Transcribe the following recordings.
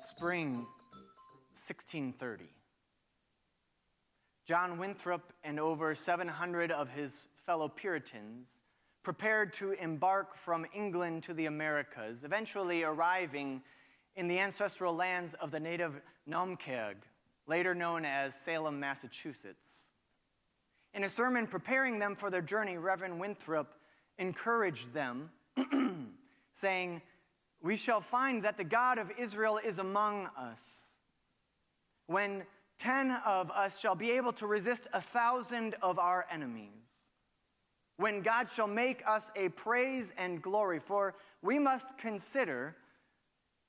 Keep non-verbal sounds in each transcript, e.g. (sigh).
Spring 1630. John Winthrop and over 700 of his fellow Puritans prepared to embark from England to the Americas, eventually arriving in the ancestral lands of the native Naumkeag, later known as Salem, Massachusetts. In a sermon preparing them for their journey, Reverend Winthrop encouraged them, (clears throat) saying, We shall find that the God of Israel is among us. When ten of us shall be able to resist a thousand of our enemies. When God shall make us a praise and glory, for we must consider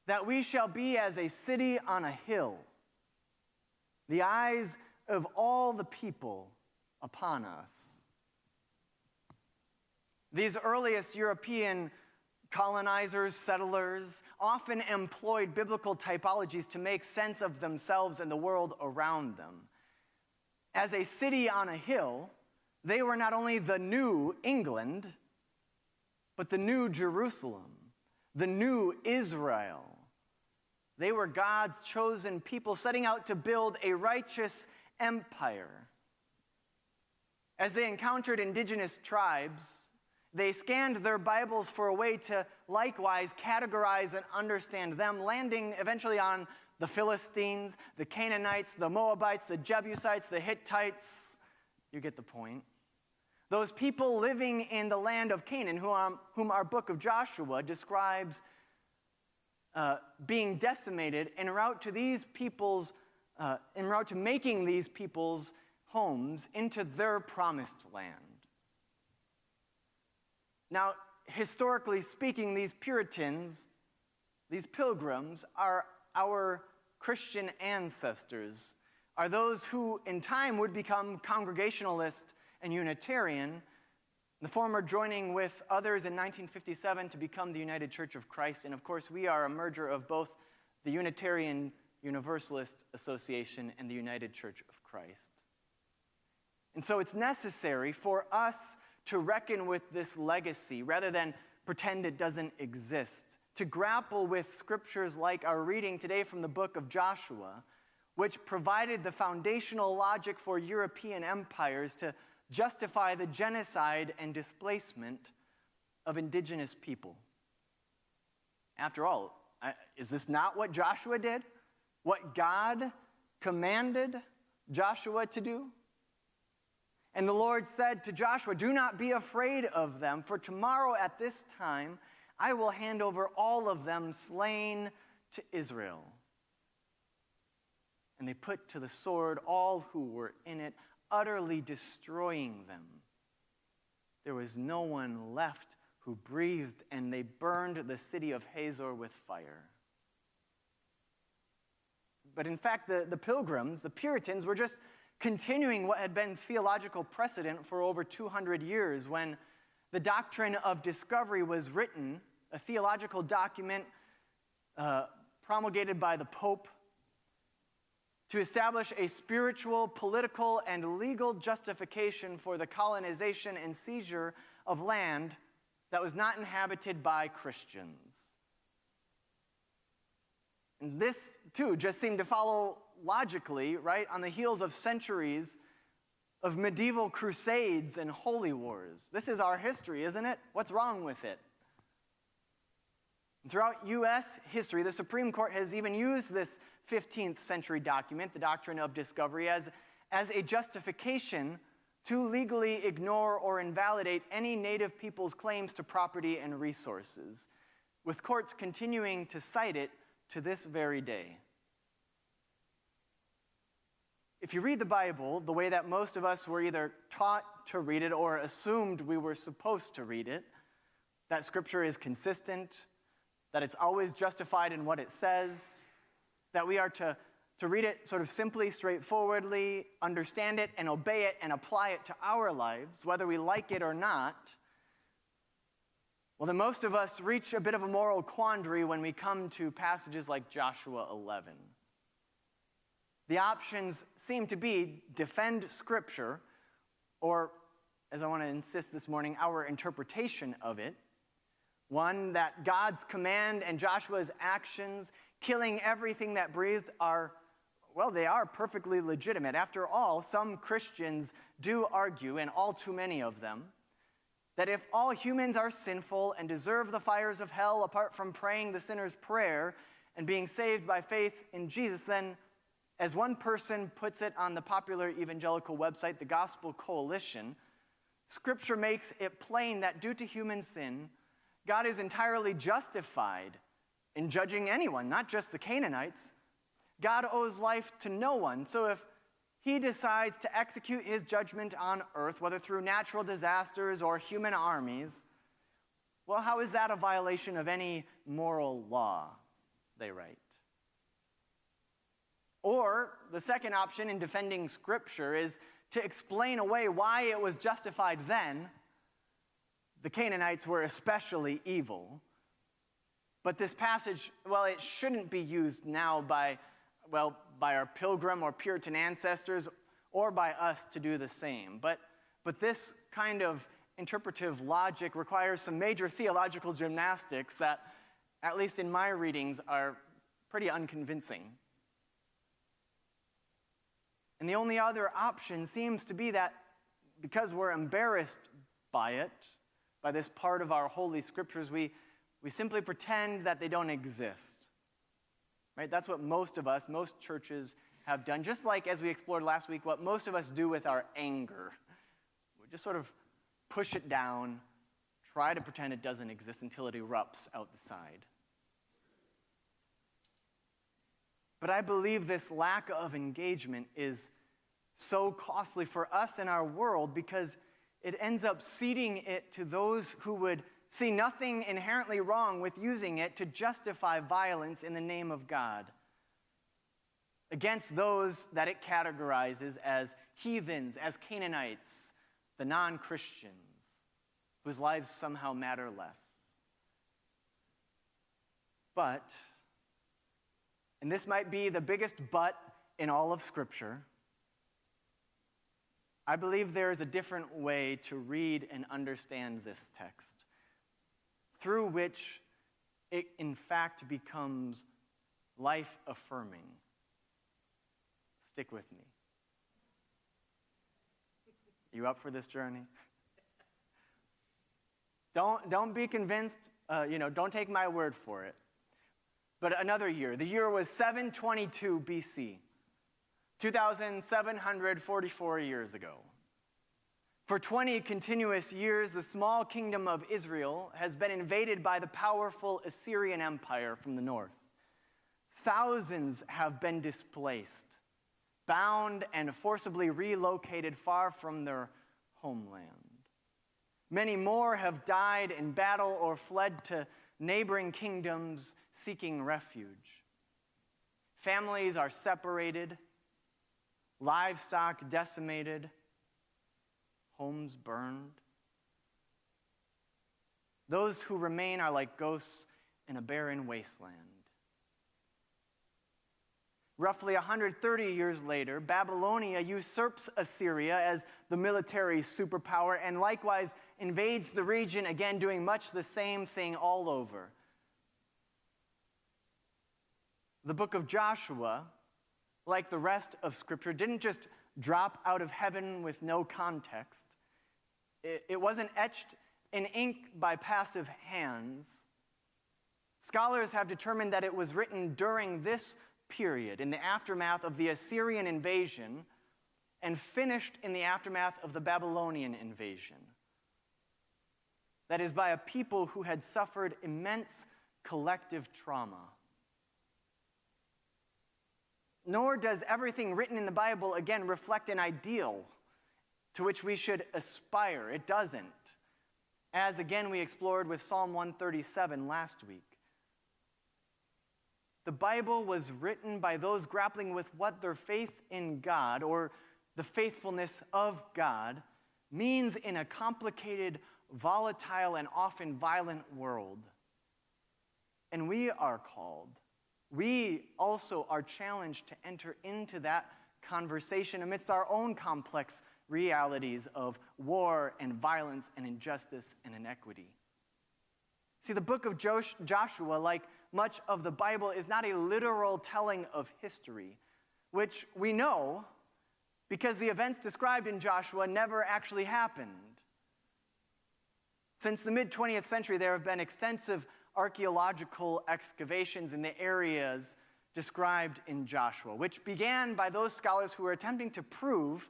that we shall be as a city on a hill, the eyes of all the people upon us. These earliest European colonizers, settlers, often employed biblical typologies to make sense of themselves and the world around them. As a city on a hill, they were not only the new England, but the new Jerusalem, the new Israel. They were God's chosen people setting out to build a righteous empire. As they encountered indigenous tribes, they scanned their Bibles for a way to likewise categorize and understand them, landing eventually on the Philistines, the Canaanites, the Moabites, the Jebusites, the Hittites. You get the point. Those people living in the land of Canaan, whom our book of Joshua describes uh, being decimated en route to these people's, uh, en route to making these people's homes into their promised land. Now, historically speaking, these Puritans, these pilgrims, are our Christian ancestors, are those who in time would become Congregationalist and Unitarian, the former joining with others in 1957 to become the United Church of Christ. And of course, we are a merger of both the Unitarian Universalist Association and the United Church of Christ. And so it's necessary for us to reckon with this legacy rather than pretend it doesn't exist, to grapple with scriptures like our reading today from the book of Joshua, which provided the foundational logic for European empires to justify the genocide and displacement of indigenous people. After all, is this not what Joshua did? What God commanded Joshua to do? And the Lord said to Joshua, Do not be afraid of them, for tomorrow at this time I will hand over all of them slain to Israel. And they put to the sword all who were in it, utterly destroying them. There was no one left who breathed, and they burned the city of Hazor with fire. But in fact, the, the pilgrims, the Puritans, were just continuing what had been theological precedent for over 200 years when the doctrine of discovery was written, a theological document uh, promulgated by the Pope to establish a spiritual, political, and legal justification for the colonization and seizure of land that was not inhabited by Christians. And this, too, just seemed to follow logically, right, on the heels of centuries of medieval crusades and holy wars. This is our history, isn't it? What's wrong with it? Throughout U.S. history, the Supreme Court has even used this 15th century document, the Doctrine of Discovery, as, as a justification to legally ignore or invalidate any native people's claims to property and resources, with courts continuing to cite it to this very day. If you read the Bible the way that most of us were either taught to read it or assumed we were supposed to read it, that scripture is consistent, that it's always justified in what it says, that we are to, to read it sort of simply, straightforwardly, understand it, and obey it and apply it to our lives, whether we like it or not, well, then most of us reach a bit of a moral quandary when we come to passages like Joshua 11. The options seem to be defend Scripture or as I want to insist this morning, our interpretation of it. One, that God's command and Joshua's actions, killing everything that breathes, are, well, they are perfectly legitimate. After all, some Christians do argue, and all too many of them, that if all humans are sinful and deserve the fires of hell apart from praying the sinner's prayer and being saved by faith in Jesus, then, as one person puts it on the popular evangelical website, the Gospel Coalition, Scripture makes it plain that due to human sin, God is entirely justified in judging anyone, not just the Canaanites. God owes life to no one. So if he decides to execute his judgment on earth, whether through natural disasters or human armies, well, how is that a violation of any moral law? They write. Or the second option in defending Scripture is to explain away why it was justified then. The Canaanites were especially evil. But this passage, well, it shouldn't be used now by, well, by our pilgrim or Puritan ancestors or by us to do the same. But, but this kind of interpretive logic requires some major theological gymnastics that, at least in my readings, are pretty unconvincing. And the only other option seems to be that because we're embarrassed by it, by this part of our holy scriptures, we, we simply pretend that they don't exist. Right? That's what most of us, most churches have done. Just like, as we explored last week, what most of us do with our anger. We just sort of push it down, try to pretend it doesn't exist until it erupts out the side. But I believe this lack of engagement is so costly for us in our world because it ends up ceding it to those who would see nothing inherently wrong with using it to justify violence in the name of God against those that it categorizes as heathens, as Canaanites, the non Christians, whose lives somehow matter less. But, and this might be the biggest but in all of Scripture, I believe there is a different way to read and understand this text through which it in fact becomes life affirming. Stick with me. You up for this journey? don't, don't be convinced, uh, you know, don't take my word for it. But another year, the year was 722 BC, 2,744 years ago. For 20 continuous years, the small kingdom of Israel has been invaded by the powerful Assyrian Empire from the north. Thousands have been displaced, bound, and forcibly relocated far from their homeland. Many more have died in battle or fled to neighboring kingdoms seeking refuge. Families are separated, livestock decimated homes burned. Those who remain are like ghosts in a barren wasteland. Roughly 130 years later, Babylonia usurps Assyria as the military superpower and likewise invades the region, again doing much the same thing all over. The book of Joshua, like the rest of Scripture, didn't just drop out of heaven with no context. It, wasn't etched in ink by passive hands. Scholars have determined that it was written during this period, in the aftermath of the Assyrian invasion, and finished in the aftermath of the Babylonian invasion. That is, by a people who had suffered immense collective trauma nor does everything written in the Bible, again, reflect an ideal to which we should aspire. It doesn't. As again we explored with Psalm 137 last week. The Bible was written by those grappling with what their faith in God or the faithfulness of God means in a complicated, volatile, and often violent world. And we are called we also are challenged to enter into that conversation amidst our own complex realities of war and violence and injustice and inequity. See, the book of Joshua, like much of the Bible, is not a literal telling of history, which we know because the events described in Joshua never actually happened. Since the mid 20th century, there have been extensive archaeological excavations in the areas described in Joshua, which began by those scholars who were attempting to prove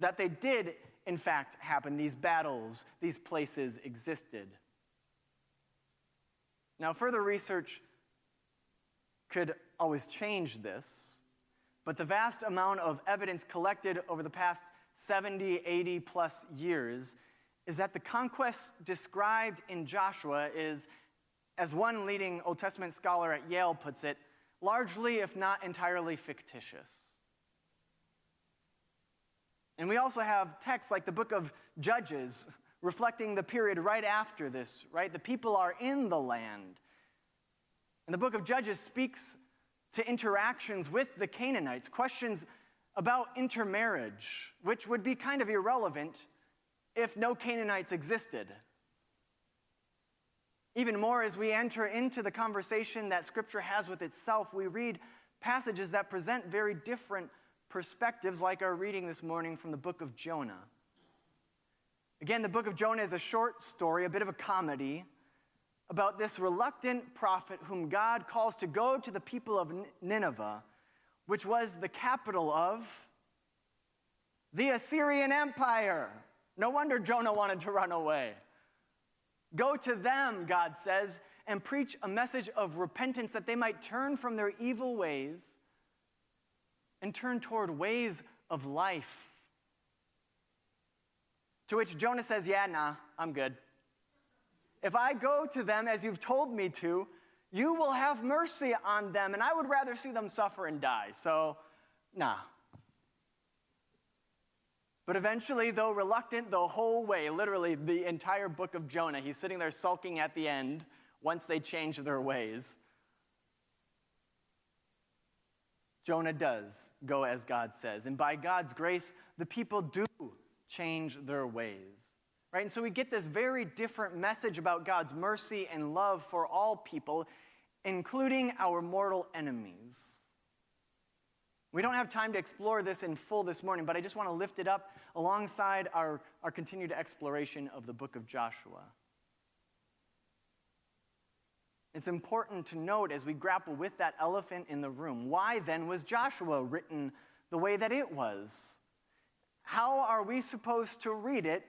that they did, in fact, happen. These battles, these places existed. Now, further research could always change this, but the vast amount of evidence collected over the past 70, 80 plus years is that the conquest described in Joshua is, as one leading Old Testament scholar at Yale puts it, largely, if not entirely, fictitious. And we also have texts like the book of Judges reflecting the period right after this, right? The people are in the land. And the book of Judges speaks to interactions with the Canaanites, questions about intermarriage, which would be kind of irrelevant if no Canaanites existed. Even more, as we enter into the conversation that Scripture has with itself, we read passages that present very different perspectives, like our reading this morning from the book of Jonah. Again, the book of Jonah is a short story, a bit of a comedy, about this reluctant prophet whom God calls to go to the people of Nineveh, which was the capital of the Assyrian Empire. No wonder Jonah wanted to run away. Go to them, God says, and preach a message of repentance that they might turn from their evil ways and turn toward ways of life. To which Jonah says, Yeah, nah, I'm good. If I go to them as you've told me to, you will have mercy on them, and I would rather see them suffer and die. So, nah. But eventually, though reluctant the whole way, literally the entire book of Jonah, he's sitting there sulking at the end once they change their ways. Jonah does go as God says. And by God's grace, the people do change their ways. Right? And so we get this very different message about God's mercy and love for all people, including our mortal enemies. We don't have time to explore this in full this morning, but I just want to lift it up alongside our, our continued exploration of the book of Joshua. It's important to note as we grapple with that elephant in the room why then was Joshua written the way that it was? How are we supposed to read it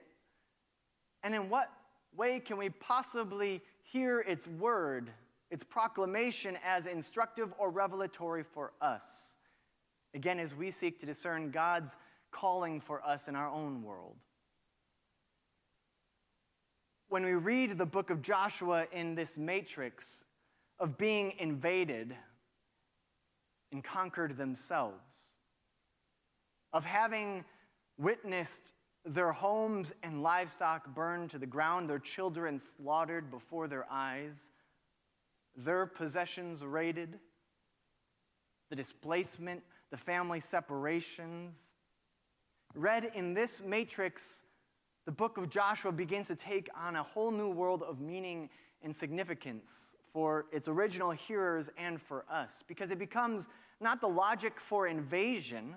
and in what way can we possibly hear its word, its proclamation, as instructive or revelatory for us? Again, as we seek to discern God's calling for us in our own world. When we read the book of Joshua in this matrix of being invaded and conquered themselves, of having witnessed their homes and livestock burned to the ground, their children slaughtered before their eyes, their possessions raided, the displacement, the family separations. Read in this matrix, the book of Joshua begins to take on a whole new world of meaning and significance for its original hearers and for us, because it becomes not the logic for invasion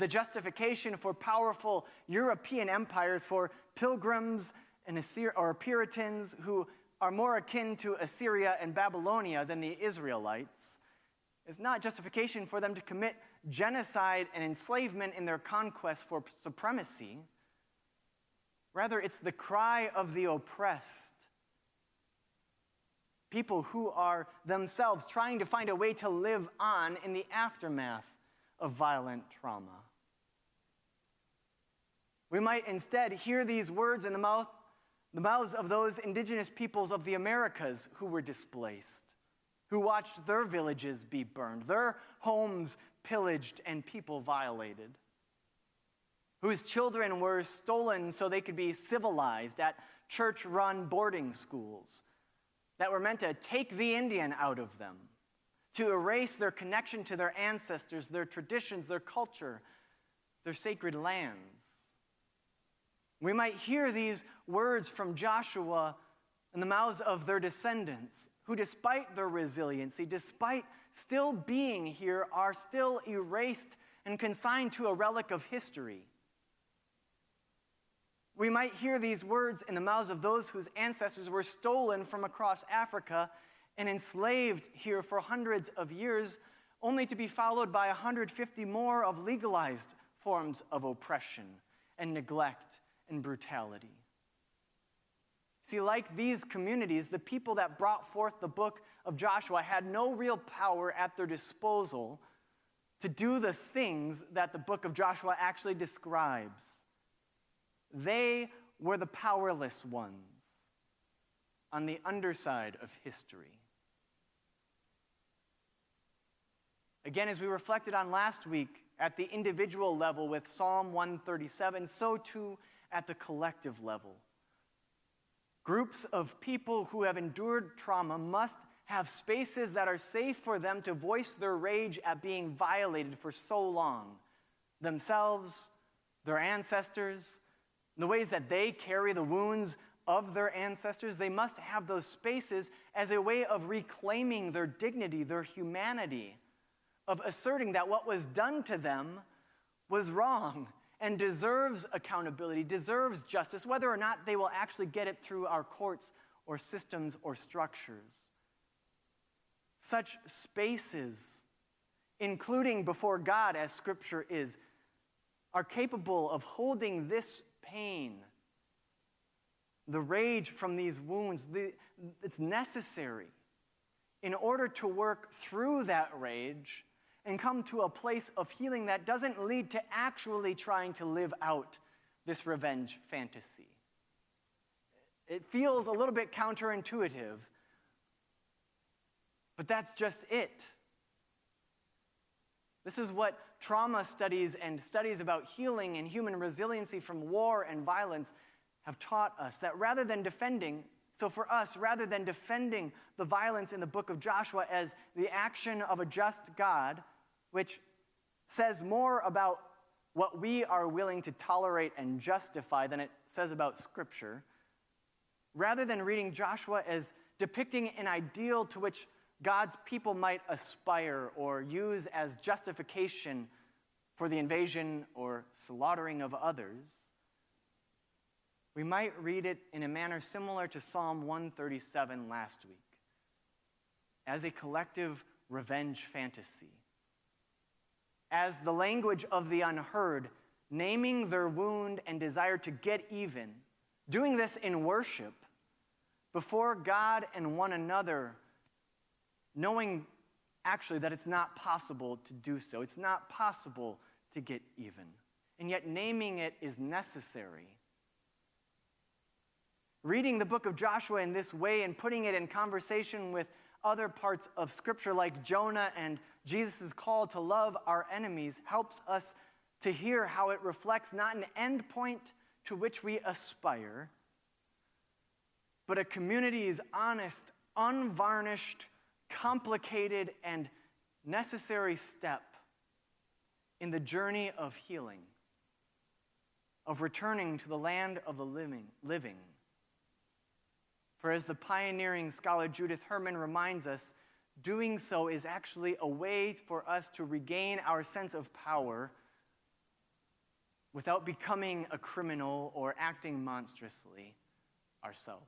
the justification for powerful European empires, for pilgrims and Assyri- or Puritans who are more akin to Assyria and Babylonia than the Israelites, is not justification for them to commit genocide and enslavement in their conquest for supremacy. Rather, it's the cry of the oppressed. People who are themselves trying to find a way to live on in the aftermath of violent trauma. We might instead hear these words in the, mouth, the mouths of those indigenous peoples of the Americas who were displaced, who watched their villages be burned, their homes pillaged, and people violated, whose children were stolen so they could be civilized at church run boarding schools that were meant to take the Indian out of them, to erase their connection to their ancestors, their traditions, their culture, their sacred lands. We might hear these words from Joshua in the mouths of their descendants, who, despite their resiliency, despite still being here, are still erased and consigned to a relic of history. We might hear these words in the mouths of those whose ancestors were stolen from across Africa and enslaved here for hundreds of years, only to be followed by 150 more of legalized forms of oppression and neglect and brutality. See, like these communities, the people that brought forth the book of Joshua had no real power at their disposal to do the things that the book of Joshua actually describes. They were the powerless ones on the underside of history. Again, as we reflected on last week at the individual level with Psalm 137, so too at the collective level. Groups of people who have endured trauma must have spaces that are safe for them to voice their rage at being violated for so long. Themselves, their ancestors, the ways that they carry the wounds of their ancestors, they must have those spaces as a way of reclaiming their dignity, their humanity, of asserting that what was done to them was wrong and deserves accountability, deserves justice, whether or not they will actually get it through our courts or systems or structures. Such spaces, including before God, as Scripture is, are capable of holding this pain, the rage from these wounds. The, it's necessary in order to work through that rage and come to a place of healing that doesn't lead to actually trying to live out this revenge fantasy. It feels a little bit counterintuitive, but that's just it. This is what trauma studies and studies about healing and human resiliency from war and violence have taught us that rather than defending, so for us, rather than defending the violence in the book of Joshua as the action of a just God, which says more about what we are willing to tolerate and justify than it says about Scripture, rather than reading Joshua as depicting an ideal to which God's people might aspire or use as justification for the invasion or slaughtering of others, we might read it in a manner similar to Psalm 137 last week as a collective revenge fantasy as the language of the unheard, naming their wound and desire to get even, doing this in worship before God and one another, knowing actually that it's not possible to do so. It's not possible to get even. And yet, naming it is necessary. Reading the book of Joshua in this way and putting it in conversation with other parts of Scripture, like Jonah and Jesus' call to love our enemies, helps us to hear how it reflects not an end point to which we aspire, but a community's honest, unvarnished, complicated, and necessary step in the journey of healing, of returning to the land of the living. living for as the pioneering scholar Judith Herman reminds us, doing so is actually a way for us to regain our sense of power without becoming a criminal or acting monstrously ourselves.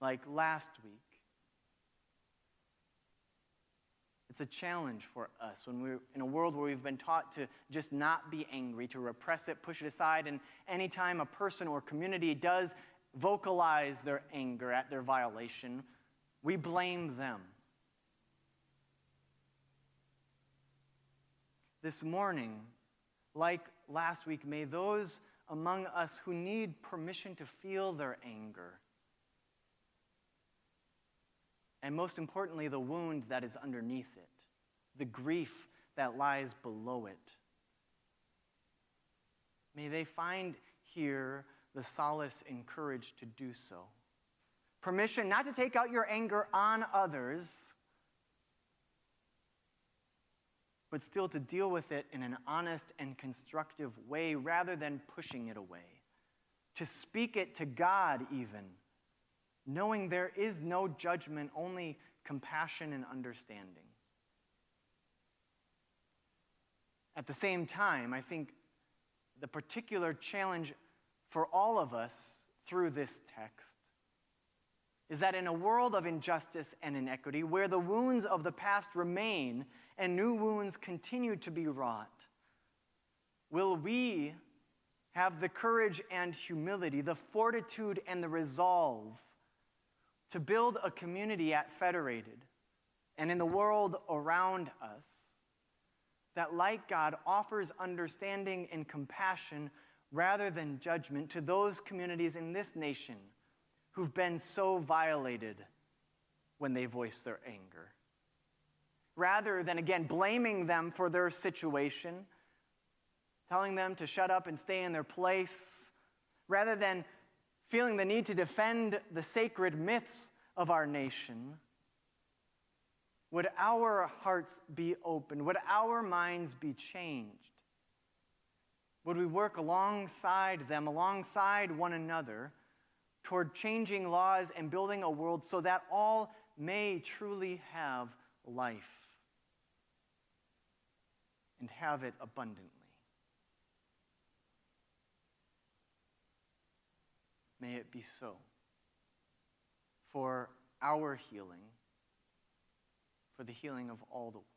Like last week, It's a challenge for us when we're in a world where we've been taught to just not be angry, to repress it, push it aside. And anytime a person or community does vocalize their anger at their violation, we blame them. This morning, like last week, may those among us who need permission to feel their anger and most importantly, the wound that is underneath it, the grief that lies below it. May they find here the solace and courage to do so. Permission not to take out your anger on others, but still to deal with it in an honest and constructive way rather than pushing it away. To speak it to God, even, knowing there is no judgment, only compassion and understanding. At the same time, I think the particular challenge for all of us through this text is that in a world of injustice and inequity, where the wounds of the past remain and new wounds continue to be wrought, will we have the courage and humility, the fortitude and the resolve to build a community at Federated and in the world around us that, like God, offers understanding and compassion rather than judgment to those communities in this nation who've been so violated when they voice their anger. Rather than, again, blaming them for their situation, telling them to shut up and stay in their place, rather than feeling the need to defend the sacred myths of our nation, would our hearts be open? Would our minds be changed? Would we work alongside them, alongside one another, toward changing laws and building a world so that all may truly have life and have it abundantly? May it be so for our healing, for the healing of all the world.